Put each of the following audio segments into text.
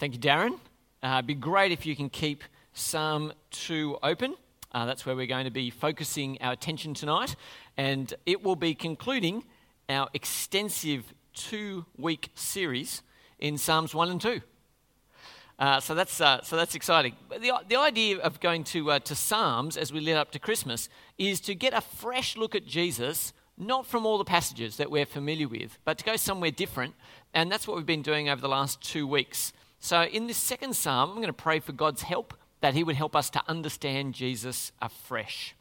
Thank you, Darren. Uh, it'd be great if you can keep Psalm 2 open. Uh, that's where we're going to be focusing our attention tonight. And it will be concluding our extensive two week series in Psalms 1 and 2. Uh, so, that's, uh, so that's exciting. The, the idea of going to, uh, to Psalms as we lead up to Christmas is to get a fresh look at Jesus, not from all the passages that we're familiar with, but to go somewhere different. And that's what we've been doing over the last two weeks. So, in this second psalm, I'm going to pray for God's help, that He would help us to understand Jesus afresh.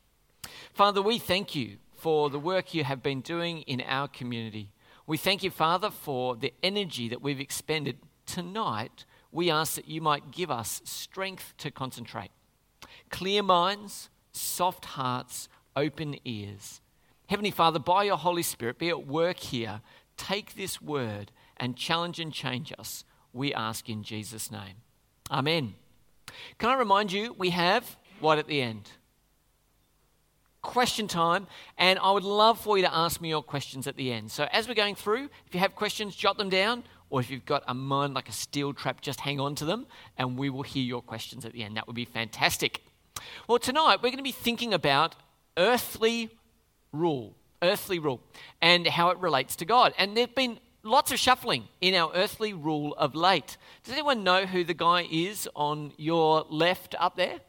Father, we thank you for the work you have been doing in our community. We thank you, Father, for the energy that we've expended tonight. We ask that you might give us strength to concentrate, clear minds, soft hearts, open ears. Heavenly Father, by your Holy Spirit, be at work here. Take this word and challenge and change us we ask in Jesus' name. Amen. Can I remind you, we have what at the end? Question time, and I would love for you to ask me your questions at the end. So, as we're going through, if you have questions, jot them down, or if you've got a mind like a steel trap, just hang on to them, and we will hear your questions at the end. That would be fantastic. Well, tonight we're going to be thinking about earthly rule, earthly rule, and how it relates to God. And there have been lots of shuffling in our earthly rule of late. Does anyone know who the guy is on your left up there?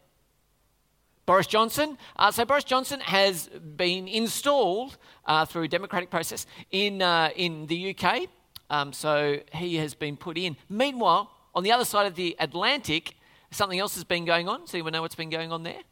Boris Johnson. Uh, so Boris Johnson has been installed uh, through a democratic process in, uh, in the UK. Um, so he has been put in. Meanwhile, on the other side of the Atlantic, something else has been going on. Does anyone know what's been going on there?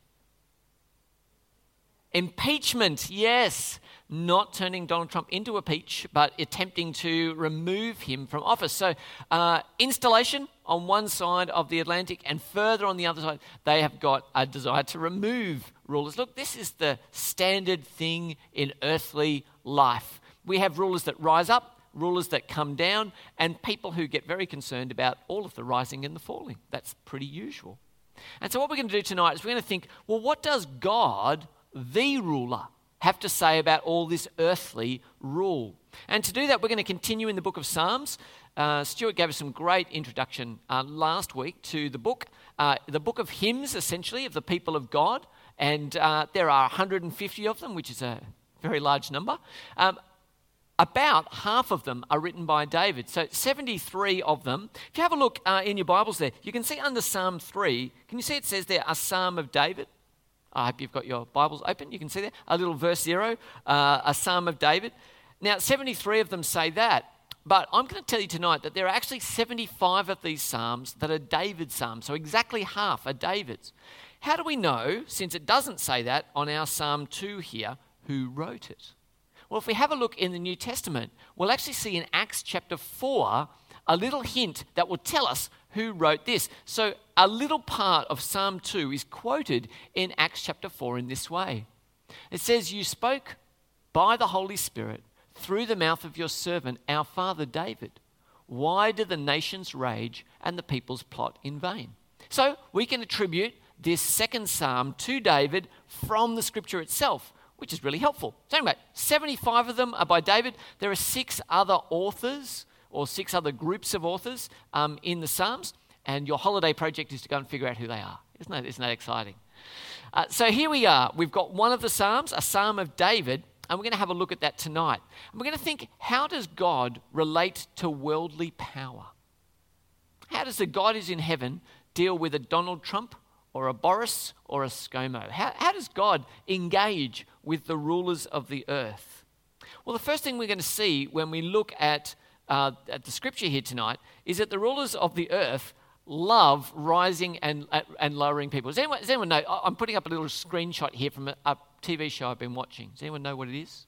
Impeachment, yes not turning Donald Trump into a peach, but attempting to remove him from office. So, uh, installation on one side of the Atlantic, and further on the other side, they have got a desire to remove rulers. Look, this is the standard thing in earthly life. We have rulers that rise up, rulers that come down, and people who get very concerned about all of the rising and the falling. That's pretty usual. And so, what we're going to do tonight is we're going to think well, what does God, the ruler, have to say about all this earthly rule. And to do that, we're going to continue in the book of Psalms. Uh, Stuart gave us some great introduction uh, last week to the book, uh, the book of hymns, essentially, of the people of God. And uh, there are 150 of them, which is a very large number. Um, about half of them are written by David. So 73 of them. If you have a look uh, in your Bibles there, you can see under Psalm 3, can you see it says there, a Psalm of David? I hope you've got your Bibles open. You can see there a little verse zero, uh, a Psalm of David. Now, 73 of them say that, but I'm going to tell you tonight that there are actually 75 of these Psalms that are David's Psalms, so exactly half are David's. How do we know, since it doesn't say that on our Psalm 2 here, who wrote it? Well, if we have a look in the New Testament, we'll actually see in Acts chapter 4 a little hint that will tell us who wrote this. So, a little part of Psalm 2 is quoted in Acts chapter 4 in this way it says, You spoke by the Holy Spirit through the mouth of your servant, our father David. Why do the nations rage and the peoples plot in vain? So, we can attribute this second psalm to David from the scripture itself, which is really helpful. So, anyway, 75 of them are by David. There are six other authors or six other groups of authors um, in the Psalms, and your holiday project is to go and figure out who they are. Isn't that, isn't that exciting? Uh, so here we are. We've got one of the Psalms, a Psalm of David, and we're going to have a look at that tonight. And we're going to think how does God relate to worldly power? How does the God who's in heaven deal with a Donald Trump or a Boris or a ScoMo? How, how does God engage with the rulers of the earth? Well, the first thing we're going to see when we look at uh, at the scripture here tonight is that the rulers of the earth love rising and, uh, and lowering people. Does anyone, does anyone know? I'm putting up a little screenshot here from a, a, TV show I've been watching. Does anyone know what it is?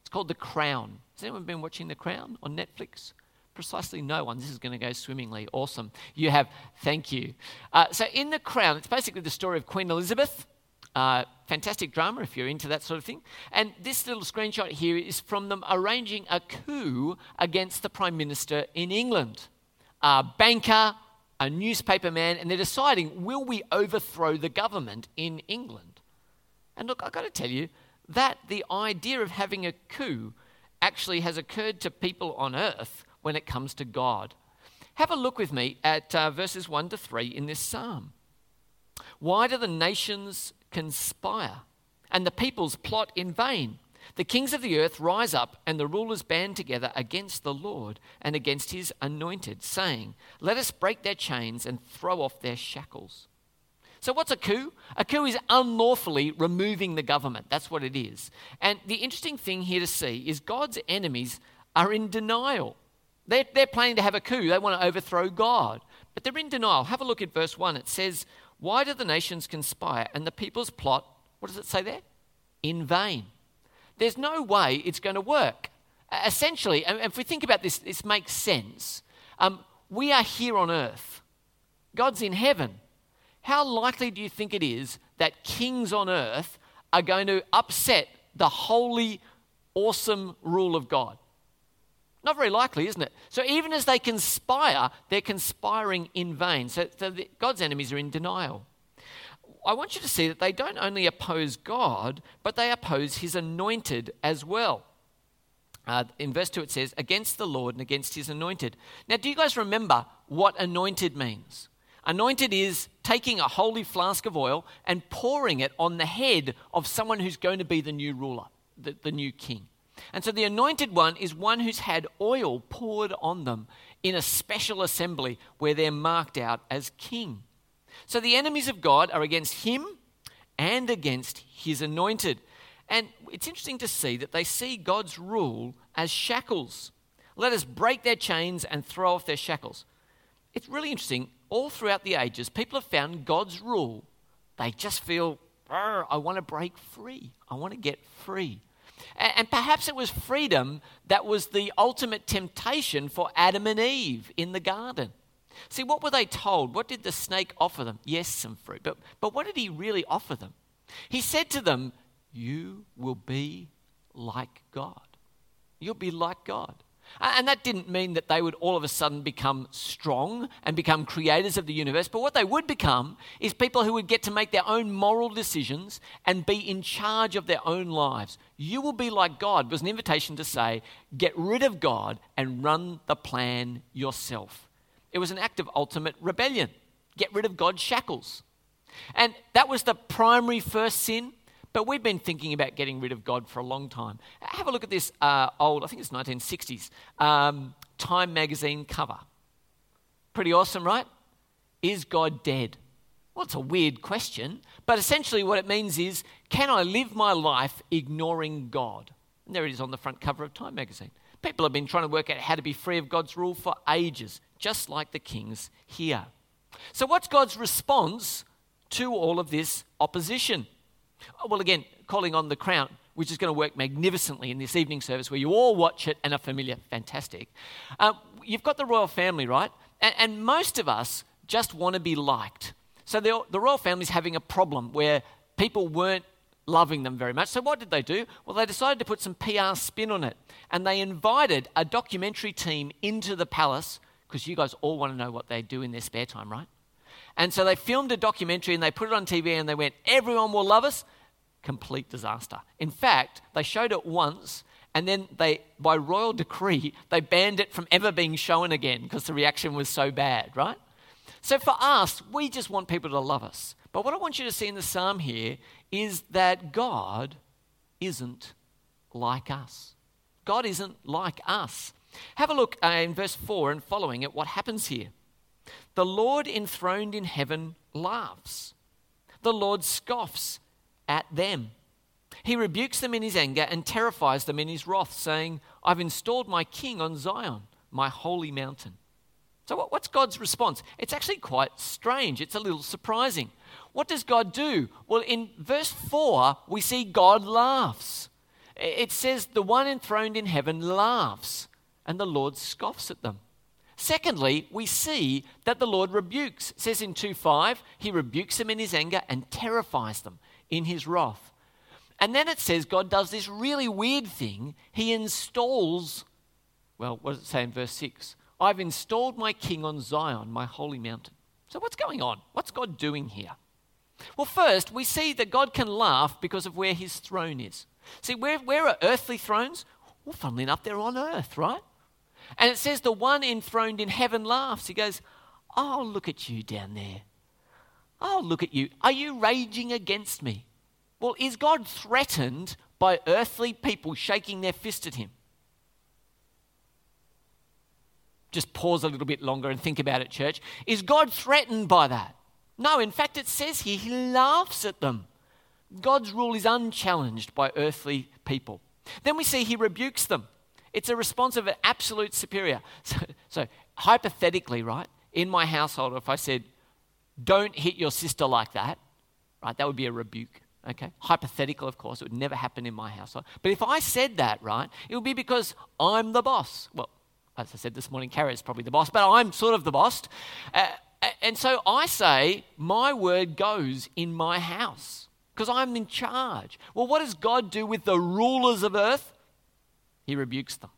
It's called The Crown. Has anyone been watching The Crown on Netflix? Precisely no one. This is going to go swimmingly. Awesome. You have, thank you. Uh, so, in The Crown, it's basically the story of Queen Elizabeth uh, fantastic drama if you're into that sort of thing. And this little screenshot here is from them arranging a coup against the Prime Minister in England. A banker, a newspaper man, and they're deciding will we overthrow the government in England? And look, I've got to tell you that the idea of having a coup actually has occurred to people on earth when it comes to God. Have a look with me at uh, verses 1 to 3 in this psalm. Why do the nations conspire and the peoples plot in vain? The kings of the earth rise up and the rulers band together against the Lord and against his anointed, saying, Let us break their chains and throw off their shackles. So, what's a coup? A coup is unlawfully removing the government. That's what it is. And the interesting thing here to see is God's enemies are in denial. They're, they're planning to have a coup, they want to overthrow God. But they're in denial. Have a look at verse 1. It says, Why do the nations conspire and the peoples plot? What does it say there? In vain. There's no way it's going to work. Essentially, and if we think about this, this makes sense. Um, we are here on earth, God's in heaven how likely do you think it is that kings on earth are going to upset the holy, awesome rule of God? Not very likely, isn't it? So even as they conspire, they're conspiring in vain. So, so the, God's enemies are in denial. I want you to see that they don't only oppose God, but they oppose his anointed as well. Uh, in verse 2, it says, against the Lord and against his anointed. Now, do you guys remember what anointed means? Anointed is taking a holy flask of oil and pouring it on the head of someone who's going to be the new ruler, the, the new king. And so the anointed one is one who's had oil poured on them in a special assembly where they're marked out as king. So the enemies of God are against him and against his anointed. And it's interesting to see that they see God's rule as shackles. Let us break their chains and throw off their shackles. It's really interesting all throughout the ages, people have found God's rule. They just feel, I want to break free. I want to get free. And, perhaps it was freedom that was the ultimate temptation for Adam and Eve in the garden. See, what were they told? What did the snake offer them? Yes, some fruit. But, but what did he really offer them? He said to them, You will be like God. You'll be like God. And that didn't mean that they would all of a sudden become strong and become creators of the universe, but what they would become is people who would get to make their own moral decisions and be in charge of their own lives. You will be like God was an invitation to say, get rid of God and run the plan yourself. It was an act of ultimate rebellion. Get rid of God's shackles. And that was the primary first sin. But we've been thinking about getting rid of God for a long time. Have a look at this uh, old, I think it's 1960s, um, Time magazine cover. Pretty awesome, right? Is God dead? Well, it's a weird question, but essentially what it means is can I live my life ignoring God? And there it is on the front cover of Time magazine. People have been trying to work out how to be free of God's rule for ages, just like the kings here. So, what's God's response to all of this opposition? Oh, well, again, calling on the crown, which is going to work magnificently in this evening service where you all watch it and are familiar. Fantastic. Uh, you've got the royal family, right? And, and, most of us just want to be liked. So the, the royal family's having a problem where people weren't loving them very much. So what did they do? Well, they decided to put some PR spin on it. And they invited a documentary team into the palace because you guys all want to know what they do in their spare time, right? And so they filmed a documentary and they put it on TV and they went, everyone will love us. Complete disaster. In fact, they showed it once and then they, by royal decree, they banned it from ever being shown again because the reaction was so bad, right? So for us, we just want people to love us. But what I want you to see in the psalm here is that God isn't like us. God isn't like us. Have a look uh, in verse 4 and following at what happens here. The Lord enthroned in heaven laughs. The Lord scoffs at them. He rebukes them in his anger and terrifies them in his wrath, saying, I've installed my king on Zion, my holy mountain. So, what's God's response? It's actually quite strange. It's a little surprising. What does God do? Well, in verse 4, we see God laughs. It says, The one enthroned in heaven laughs, and the Lord scoffs at them. Secondly, we see that the Lord rebukes. It says in 2:5, he rebukes them in his anger and terrifies them in his wrath. And then it says God does this really weird thing. He installs, well, what does it say in verse 6? I've installed my king on Zion, my holy mountain. So what's going on? What's God doing here? Well, first, we see that God can laugh because of where his throne is. See, where, where are earthly thrones? Well, funnily enough, they're on earth, right? And it says the one enthroned in heaven laughs. He goes, Oh, look at you down there. Oh, look at you. Are you raging against me? Well, is God threatened by earthly people shaking their fist at him? Just pause a little bit longer and think about it, church. Is God threatened by that? No, in fact, it says here he laughs at them. God's rule is unchallenged by earthly people. Then we see he rebukes them. It's a response of an absolute superior. So, so hypothetically, right, in my household, if I said, don't hit your sister like that, right, that would be a rebuke. Okay? Hypothetical, of course, it would never happen in my household. But if I said that, right, it would be because I'm the boss. Well, as I said this morning, Kara is probably the boss, but I'm sort of the boss. Uh, and so I say, my word goes in my house because I'm in charge. Well, what does God do with the rulers of earth? He rebukes them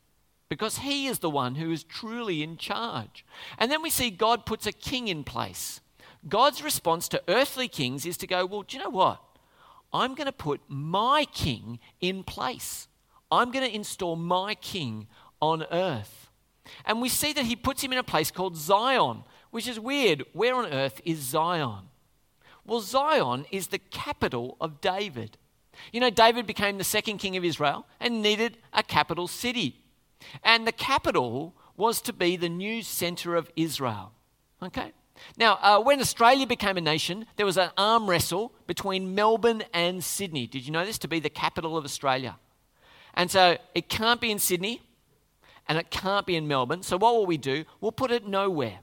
because he is the one who is truly in charge. And then we see God puts a king in place. God's response to earthly kings is to go, Well, do you know what? I'm going to put my king in place. I'm going to install my king on earth. And we see that he puts him in a place called Zion, which is weird. Where on earth is Zion? Well, Zion is the capital of David. You know, David became the second king of Israel and needed a capital city. And the capital was to be the new center of Israel. Okay? Now, uh, when Australia became a nation, there was an arm wrestle between Melbourne and Sydney. Did you know this? To be the capital of Australia. And so it can't be in Sydney and it can't be in Melbourne. So what will we do? We'll put it nowhere.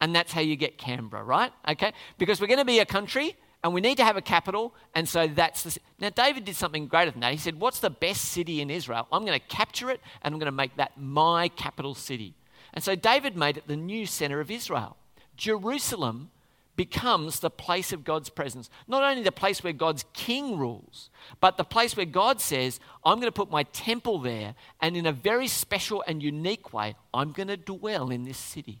And that's how you get Canberra, right? Okay? Because we're going to be a country and we need to have a capital. And so that's the. Now, David did something greater than that. He said, What's the best city in Israel? I'm going to capture it and I'm going to make that my capital city. And so David made it the new center of Israel. Jerusalem becomes the place of God's presence. Not only the place where God's king rules, but the place where God says, I'm going to put my temple there, and in a very special and unique way, I'm going to dwell in this city.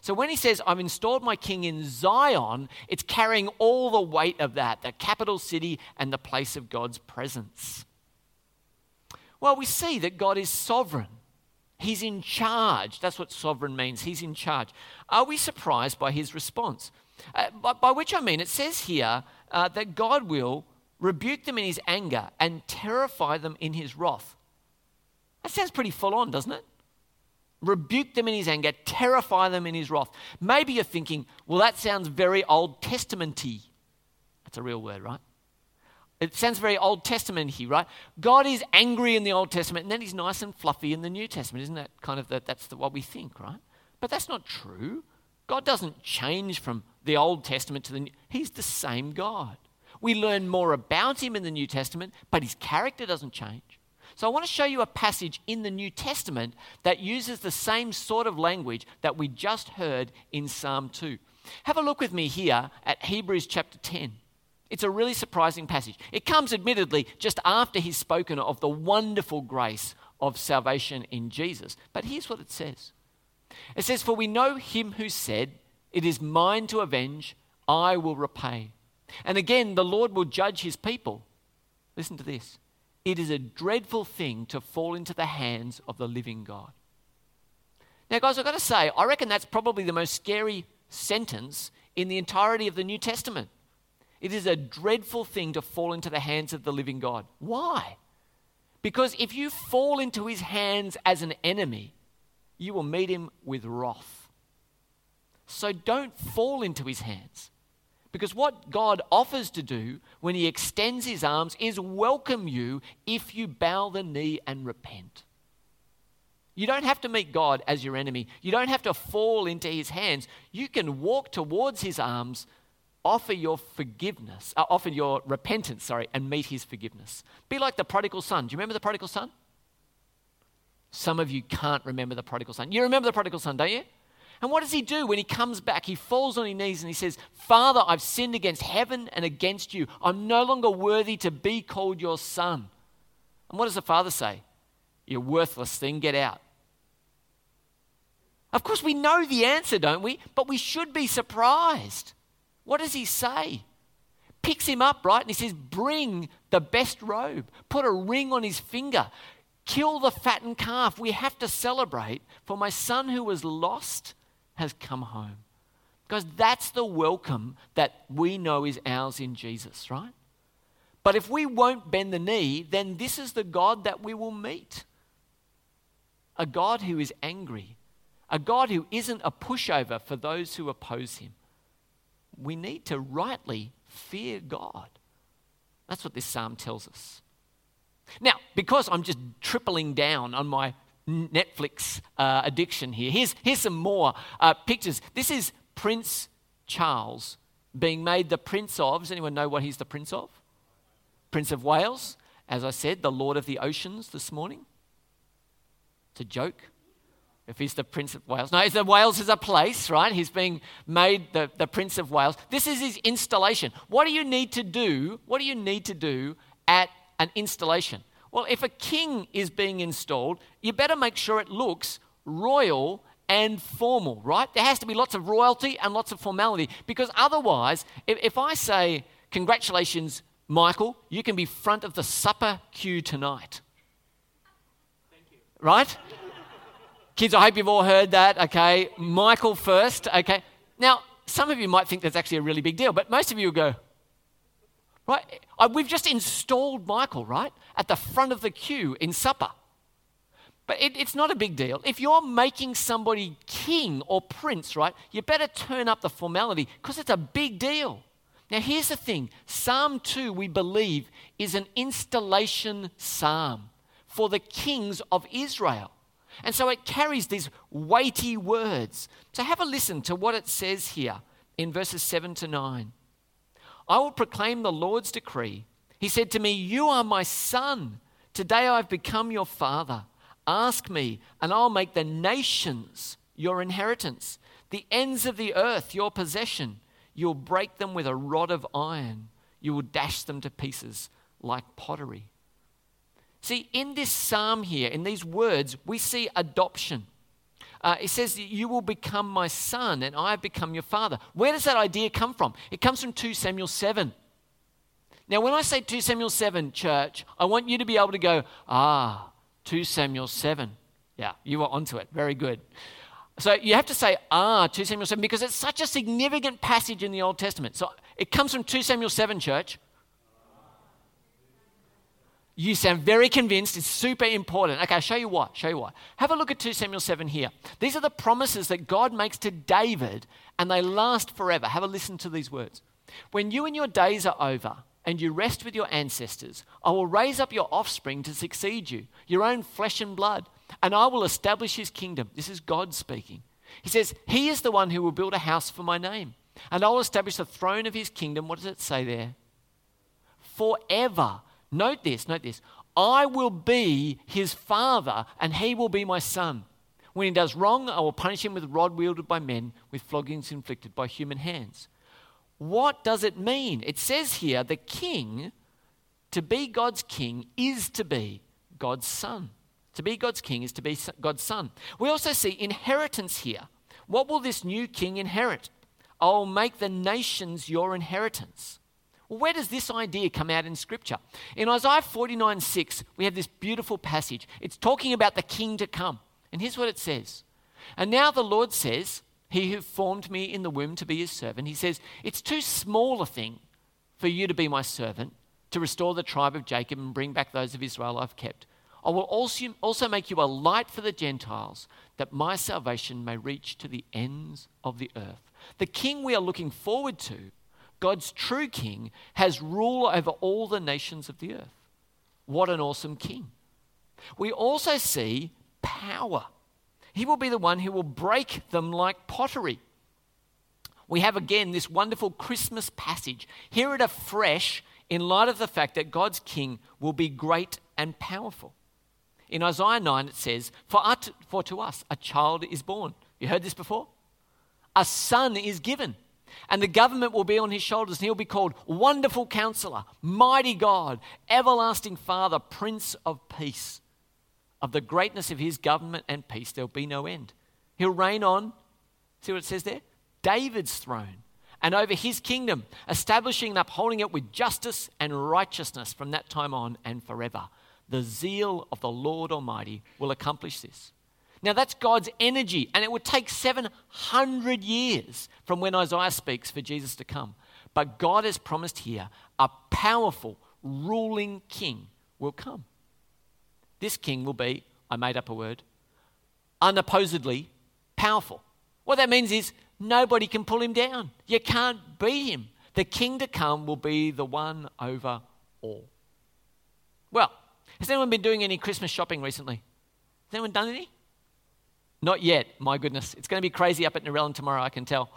So when he says, I've installed my king in Zion, it's carrying all the weight of that, the capital city and the place of God's presence. Well, we see that God is sovereign. He's in charge. That's what sovereign means. He's in charge. Are we surprised by his response? Uh, by, by, which I mean, it says here uh, that God will rebuke them in his anger and terrify them in his wrath. That sounds pretty full on, doesn't it? Rebuke them in his anger, terrify them in his wrath. Maybe you're thinking, well, that sounds very Old Testamenty. That's a real word, right? It sounds very Old Testamenty, right? God is angry in the Old Testament, and then he's nice and fluffy in the New Testament. Isn't that kind of the, that's the, what we think, right? But that's not true. God doesn't change from the Old Testament to the New. He's the same God. We learn more about him in the New Testament, but his character doesn't change. So I want to show you a passage in the New Testament that uses the same sort of language that we just heard in Psalm 2. Have a look with me here at Hebrews chapter 10. It's a really surprising passage. It comes, admittedly, just after he's spoken of the wonderful grace of salvation in Jesus. But here's what it says It says, For we know him who said, It is mine to avenge, I will repay. And again, the Lord will judge his people. Listen to this. It is a dreadful thing to fall into the hands of the living God. Now, guys, I've got to say, I reckon that's probably the most scary sentence in the entirety of the New Testament. It is a dreadful thing to fall into the hands of the living God. Why? Because if you fall into his hands as an enemy, you will meet him with wrath. So don't fall into his hands. Because what God offers to do when He extends His arms is welcome you if you bow the knee and repent. You don't have to meet God as your enemy. You don't have to fall into His hands. You can walk towards His arms, offer your forgiveness, uh, offer your repentance, sorry, and meet His forgiveness. Be like the prodigal son. Do you remember the prodigal son? Some of you can't remember the prodigal son. You remember the prodigal son, don't you? And what does he do when he comes back? He falls on his knees and he says, Father, I've sinned against heaven and against you. I'm no longer worthy to be called your son. And what does the father say? You worthless thing, get out. Of course, we know the answer, don't we? But we should be surprised. What does he say? Picks him up, right? And he says, Bring the best robe, put a ring on his finger, Kill the fattened calf. We have to celebrate, for my son who was lost has come home. Because that's the welcome that we know is ours in Jesus, right? But if we won't bend the knee, then this is the God that we will meet a God who is angry, a God who isn't a pushover for those who oppose him. We need to rightly fear God. That's what this psalm tells us. Now, because I'm just tripling down on my Netflix uh, addiction here, here's, here's some more uh, pictures. This is Prince Charles being made the Prince of. Does anyone know what he's the Prince of? Prince of Wales. As I said, the Lord of the Oceans this morning. It's a joke. If he's the Prince of Wales. No, the Wales is a place, right? He's being made the, the Prince of Wales. This is his installation. What do you need to do? What do you need to do at an installation? Well, if a king is being installed, you better make sure it looks royal and formal, right? There has to be lots of royalty and lots of formality because otherwise, if, if I say, Congratulations, Michael, you can be front of the supper queue tonight. Thank you. Right? Kids, I hope you've all heard that, okay? Michael first, okay? Now, some of you might think that's actually a really big deal, but most of you will go, right? We've just installed Michael, right? At the front of the queue in supper. But it, it's not a big deal. If you're making somebody king or prince, right, you better turn up the formality because it's a big deal. Now, here's the thing Psalm 2, we believe, is an installation psalm for the kings of Israel. And so it carries these weighty words. So have a listen to what it says here in verses 7 to 9. I will proclaim the Lord's decree. He said to me, You are my son. Today I've become your father. Ask me, and I'll make the nations your inheritance, the ends of the earth your possession. You'll break them with a rod of iron, you will dash them to pieces like pottery. See, in this psalm here, in these words, we see adoption. Uh, it says, You will become my son, and I have become your father. Where does that idea come from? It comes from 2 Samuel 7. Now, when I say 2 Samuel 7, church, I want you to be able to go, Ah, 2 Samuel 7. Yeah, you were onto it. Very good. So you have to say, Ah, 2 Samuel 7, because it's such a significant passage in the Old Testament. So it comes from 2 Samuel 7, church. You sound very convinced. It's super important. Okay, I'll show you what. Show you what. Have a look at 2 Samuel 7 here. These are the promises that God makes to David, and they last forever. Have a listen to these words. When you and your days are over, and you rest with your ancestors, I will raise up your offspring to succeed you, your own flesh and blood, and I will establish his kingdom. This is God speaking. He says, He is the one who will build a house for my name, and I will establish the throne of his kingdom. What does it say there? Forever. Note this, note this. I will be his father, and he will be my son. When he does wrong, I will punish him with a rod wielded by men, with floggings inflicted by human hands. What does it mean? It says here the king, to be God's king, is to be God's son. To be God's king is to be God's son. We also see inheritance here. What will this new king inherit? I'll make the nations your inheritance. Where does this idea come out in Scripture? In Isaiah 49 6, we have this beautiful passage. It's talking about the king to come. And here's what it says And now the Lord says, He who formed me in the womb to be his servant, he says, It's too small a thing for you to be my servant, to restore the tribe of Jacob and bring back those of Israel I've kept. I will also, also make you a light for the Gentiles, that my salvation may reach to the ends of the earth. The king we are looking forward to God's true king, has rule over all the nations of the earth. What an awesome king. We also see power. He will be the one who will break them like pottery. We have again this wonderful Christmas passage. Hear it afresh in light of the fact that God's king will be great and powerful. In Isaiah 9, it says, For, for to us a child is born. You heard this before? A son is given and the government will be on his shoulders, and he'll be called Wonderful Counselor, Mighty God, Everlasting Father, Prince of Peace. Of the greatness of his government and peace, there'll be no end. He'll reign on, see what it says there? David's throne, and over his kingdom, establishing and upholding it with justice and righteousness from that time on and forever. The zeal of the Lord Almighty will accomplish this. Now, that's God's energy, and it would take 700 years from when Isaiah speaks for Jesus to come. But God has promised here a powerful, ruling king will come. This king will be, I made up a word, unopposedly powerful. What that means is nobody can pull him down. You can't beat him. The king to come will be the one over all. Well, has anyone been doing any Christmas shopping recently? Has anyone done any? Not yet, my goodness. It's going to be crazy up at Narellan tomorrow, I can tell.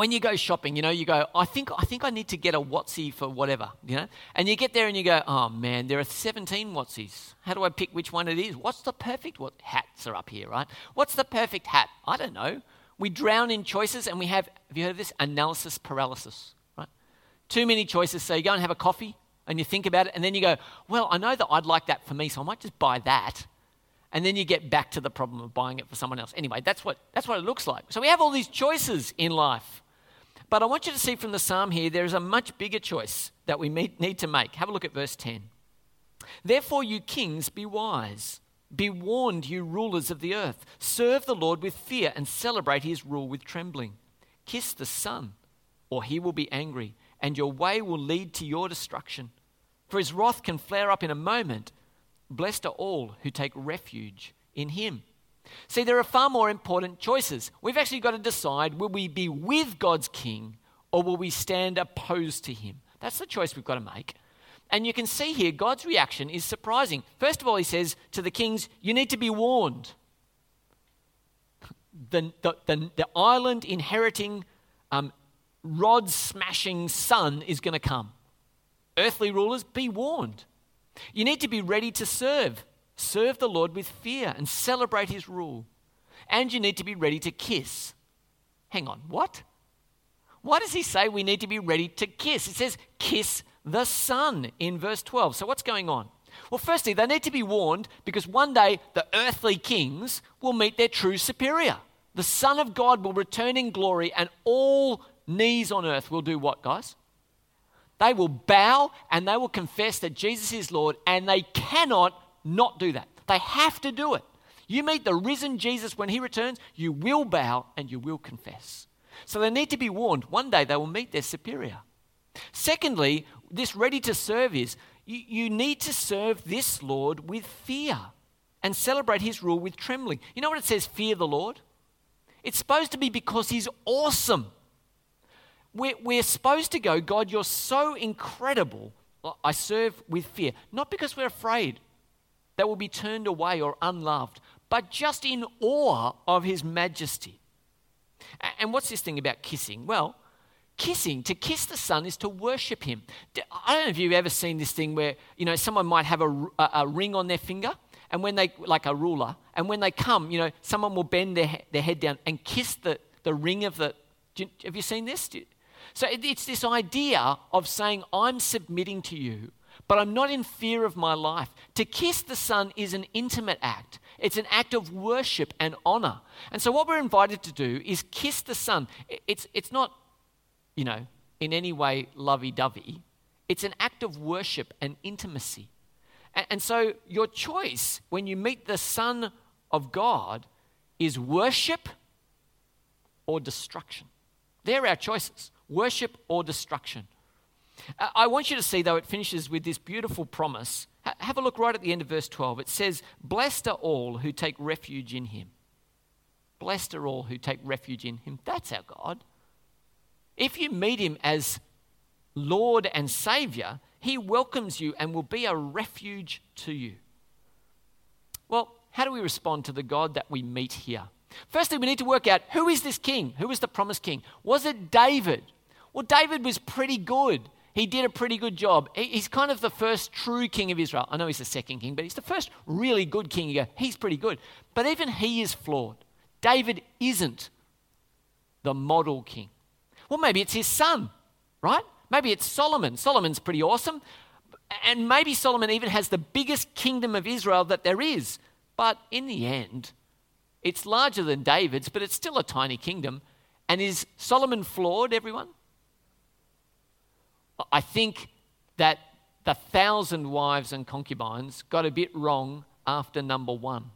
When you go shopping, you know, you go, I think, I think I need to get a Watsy for whatever, you know? And you get there and you go, oh man, there are 17 Watsies. How do I pick which one it is? What's the perfect what hats are up here, right? What's the perfect hat? I don't know. We drown in choices and we have, have you heard of this? Analysis paralysis, right? Too many choices. So you go and have a coffee and you think about it and then you go, well, I know that I'd like that for me, so I might just buy that and then you get back to the problem of buying it for someone else. Anyway, that's what, that's what it looks like. So we have all these choices in life. But I want you to see from the psalm here, there is a much bigger choice that we need to make. Have a look at verse 10. Therefore, you kings, be wise. Be warned, you rulers of the earth. Serve the Lord with fear and celebrate his rule with trembling. Kiss the Son, or he will be angry, and your way will lead to your destruction. For his wrath can flare up in a moment Blessed are all who take refuge in him. See, there are far more important choices. We've actually got to decide will we be with God's king or will we stand opposed to him? That's the choice we've got to make. And you can see here God's reaction is surprising. First of all, he says to the kings, You need to be warned. The, the, the, the island inheriting, um, rod smashing son is going to come. Earthly rulers, be warned. You need to be ready to serve. Serve the Lord with fear and celebrate his rule. And you need to be ready to kiss. Hang on, what? Why does he say we need to be ready to kiss? It says, kiss the Son in verse 12. So what's going on? Well, firstly, they need to be warned because one day the earthly kings will meet their true superior. The Son of God will return in glory, and all knees on earth will do what, guys? They will bow and they will confess that Jesus is Lord, and they cannot not do that. They have to do it. You meet the risen Jesus when he returns, you will bow and you will confess. So they need to be warned. One day they will meet their superior. Secondly, this ready to serve is you, you need to serve this Lord with fear and celebrate his rule with trembling. You know what it says, fear the Lord? It's supposed to be because he's awesome. We're, we're supposed to go, God, you're so incredible. I serve with fear. Not because we're afraid that we'll be turned away or unloved, but just in awe of his majesty. And what's this thing about kissing? Well, kissing, to kiss the Son is to worship him. I don't know if you've ever seen this thing where, you know, someone might have a, a, a ring on their finger and when they, like a ruler, and when they come, you know, someone will bend their, their head down and kiss the, the ring of the. Have you seen this? So it's this idea of saying, I'm submitting to you, but I'm not in fear of my life. To kiss the Son is an intimate act, it's an act of worship and honor. And so, what we're invited to do is kiss the Son. It's, it's not, you know, in any way lovey dovey, it's an act of worship and intimacy. And, and so, your choice when you meet the Son of God is worship or destruction. They're our choices worship or destruction. Uh, I want you to see, though, it finishes with this beautiful promise. Have a look right at the end of verse 12. It says, Blessed are all who take refuge in him. Blessed are all who take refuge in him. That's our God. If you meet him as Lord and Savior, he welcomes you and will be a refuge to you. Well, how do we respond to the God that we meet here? Firstly, we need to work out who is this king? Who is the promised king? Was it David? Well, David was pretty good. He did a pretty good job. He's kind of the first true king of Israel. I know he's the second king, but he's the first really good king. He's pretty good. But even he is flawed. David isn't the model king. Well, maybe it's his son, right? Maybe it's Solomon. Solomon's pretty awesome. And maybe Solomon even has the biggest kingdom of Israel that there is. But in the end, it's larger than David's, but it's still a tiny kingdom. And is Solomon flawed, everyone? I think that the thousand wives and concubines got a bit wrong after number one.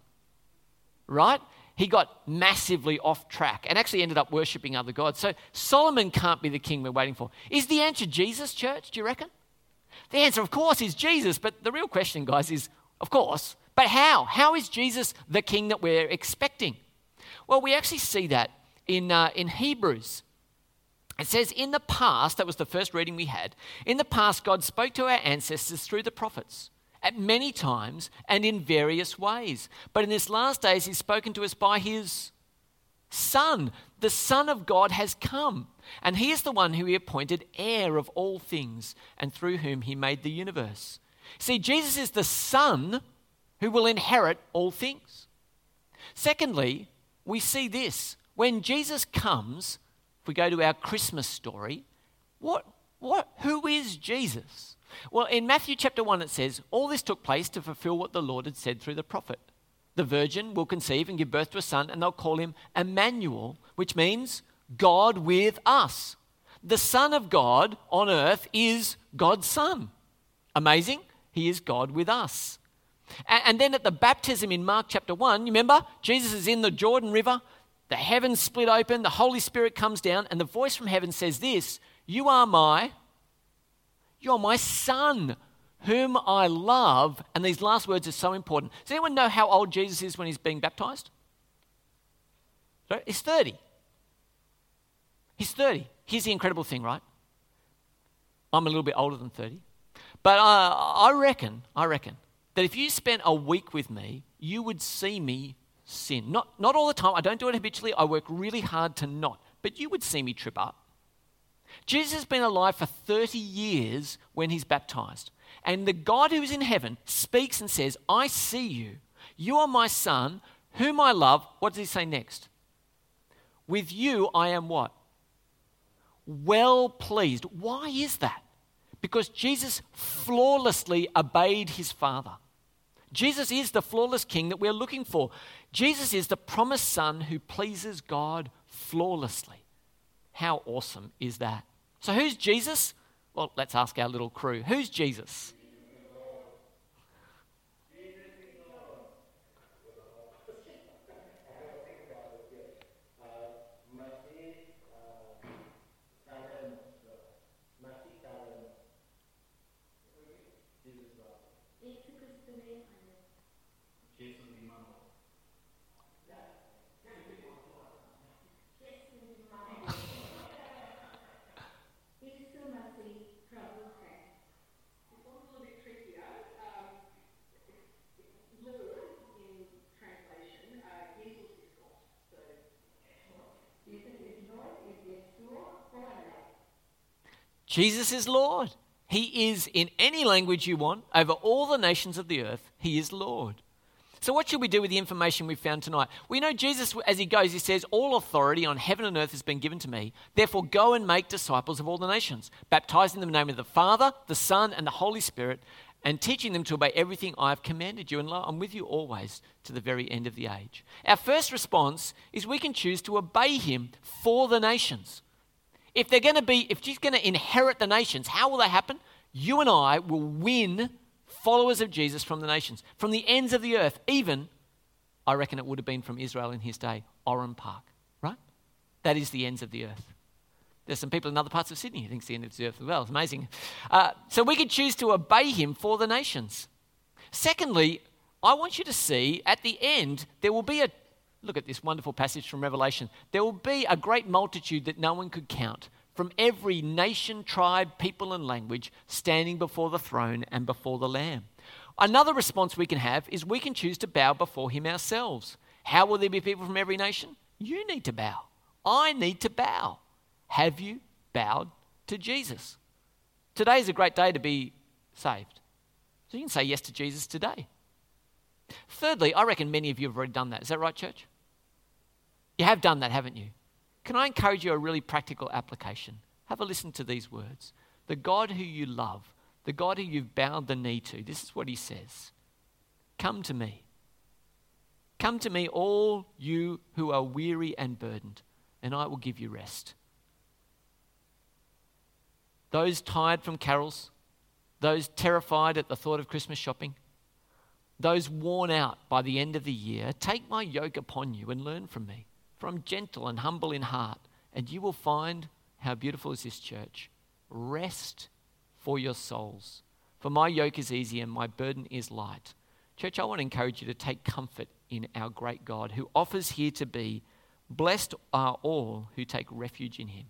Right? He got massively off track and actually ended up worshipping other gods. So Solomon can't be the king we're waiting for. Is the answer Jesus, church? Do you reckon? The answer, of course, is Jesus. But the real question, guys, is of course, but how? How is Jesus the king that we're expecting? Well, we actually see that in, uh, in Hebrews. It says, In the past, that was the first reading we had, in the past, God spoke to our ancestors through the prophets at many times and in various ways. But in this last days, He's spoken to us by His Son. The Son of God has come, and He is the one who He appointed heir of all things, and through whom He made the universe. See, Jesus is the Son who will inherit all things. Secondly, we see this. When Jesus comes, if we go to our Christmas story, what, what, who is Jesus? Well, in Matthew chapter 1, it says, All this took place to fulfill what the Lord had said through the prophet. The virgin will conceive and give birth to a son, and they'll call him Emmanuel, which means God with us. The Son of God on earth is God's Son. Amazing? He is God with us. And then at the baptism in Mark chapter 1, you remember? Jesus is in the Jordan River, the heavens split open, the Holy Spirit comes down, and the voice from heaven says this You are my, you're my son, whom I love. And these last words are so important. Does anyone know how old Jesus is when he's being baptized? He's 30. He's 30. Here's the incredible thing, right? I'm a little bit older than 30. But uh, I reckon, I reckon that if you spent a week with me, you would see me sin. Not, not all the time. I don't do it habitually. I work really hard to not. But you would see me trip up. Jesus has been alive for 30 years when he's baptized. And the God who is in heaven speaks and says, I see you. You are my son, whom I love. What does he say next? With you I am what? Well pleased. Why is that? Because Jesus flawlessly obeyed his Father. Jesus is the flawless king that we're looking for. Jesus is the promised son who pleases God flawlessly. How awesome is that? So, who's Jesus? Well, let's ask our little crew. Who's Jesus? Jesus is Lord. He is, in any language you want, over all the nations of the earth, He is Lord. So, what should we do with the information we've found tonight? We know Jesus, as He goes, He says, All authority on heaven and earth has been given to me. Therefore, go and make disciples of all the nations, baptizing them in the name of the Father, the Son, and the Holy Spirit, and teaching them to obey everything I have commanded you. And I'm with you always to the very end of the age. Our first response is we can choose to obey Him for the nations. If they're going to be, if she's going to inherit the nations, how will that happen? You and I will win followers of Jesus from the nations, from the ends of the earth. Even, I reckon it would have been from Israel in his day, Oran Park, right? That is the ends of the earth. There's some people in other parts of Sydney who think the end of the earth as well. It's amazing. Uh, so we could choose to obey him for the nations. Secondly, I want you to see at the end there will be a Look at this wonderful passage from Revelation. There will be a great multitude that no one could count from every nation, tribe, people, and language standing before the throne and before the Lamb. Another response we can have is we can choose to bow before Him ourselves. How will there be people from every nation? You need to bow. I need to bow. Have you bowed to Jesus? Today is a great day to be saved. So you can say yes to Jesus today. Thirdly, I reckon many of you have already done that. Is that right, church? You have done that, haven't you? Can I encourage you a really practical application? Have a listen to these words. The God who you love, the God who you've bowed the knee to, this is what he says Come to me. Come to me, all you who are weary and burdened, and I will give you rest. Those tired from carols, those terrified at the thought of Christmas shopping, those worn out by the end of the year, take my yoke upon you and learn from me. For I'm gentle and humble in heart, and you will find how beautiful is this church. Rest for your souls. For my yoke is easy and my burden is light. Church, I want to encourage you to take comfort in our great God who offers here to be. Blessed are all who take refuge in him.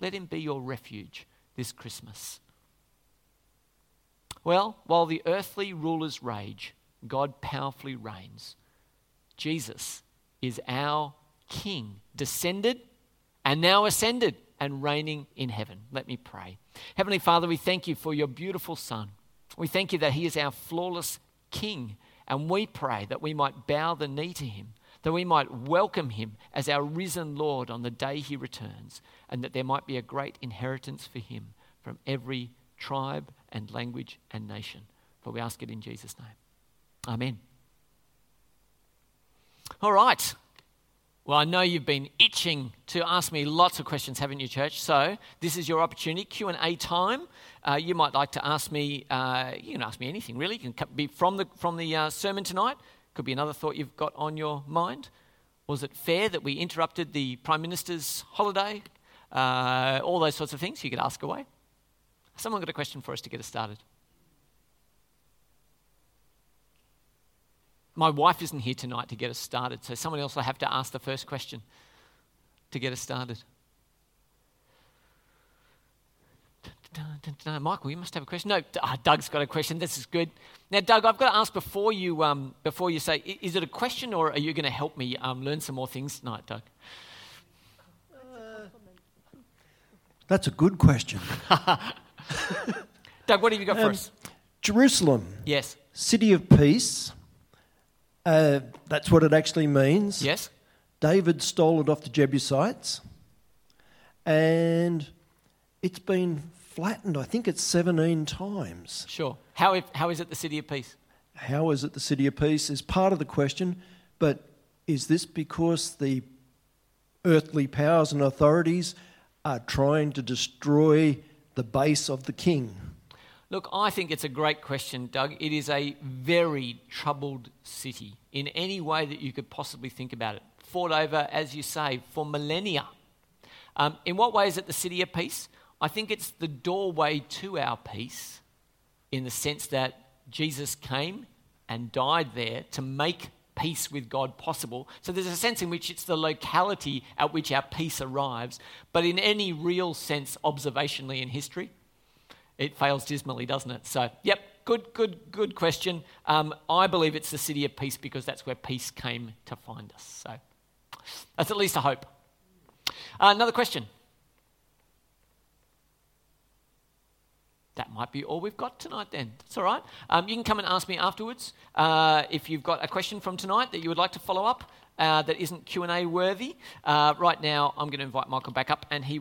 Let him be your refuge this Christmas. Well, while the earthly rulers rage, God powerfully reigns. Jesus is our King, descended and now ascended and reigning in heaven. Let me pray. Heavenly Father, we thank you for your beautiful Son. We thank you that he is our flawless King, and we pray that we might bow the knee to him, that we might welcome him as our risen Lord on the day he returns, and that there might be a great inheritance for him from every tribe and language and nation. For we ask it in Jesus' name. Amen. All right. Well, I know you've been itching to ask me lots of questions, haven't you, church? So this is your opportunity, Q and A time. Uh, you might like to ask me. Uh, you can ask me anything, really. You can be from the from the uh, sermon tonight. Could be another thought you've got on your mind. Was it fair that we interrupted the prime minister's holiday? Uh, all those sorts of things. You could ask away. Someone got a question for us to get us started. My wife isn't here tonight to get us started, so someone else will have to ask the first question to get us started. Michael, you must have a question. No, oh, Doug's got a question. This is good. Now, Doug, I've got to ask before you um, before you say, is it a question or are you going to help me um, learn some more things tonight, Doug? Uh, that's a good question. Doug, what have you got um, for us? Jerusalem. Yes. City of peace. Uh, that's what it actually means. Yes. David stole it off the Jebusites. And it's been flattened, I think it's 17 times. Sure. How, if, how is it the city of peace? How is it the city of peace is part of the question, but is this because the earthly powers and authorities are trying to destroy the base of the king? Look, I think it's a great question, Doug. It is a very troubled city in any way that you could possibly think about it. Fought over, as you say, for millennia. Um, in what way is it the city of peace? I think it's the doorway to our peace in the sense that Jesus came and died there to make peace with God possible. So there's a sense in which it's the locality at which our peace arrives, but in any real sense, observationally in history, it fails dismally, doesn't it? So, yep, good, good, good question. Um, I believe it's the city of peace because that's where peace came to find us. So, that's at least a hope. Uh, another question. That might be all we've got tonight then. That's all right. Um, you can come and ask me afterwards uh, if you've got a question from tonight that you would like to follow up uh, that isn't Q&A worthy. Uh, right now, I'm going to invite Michael back up and he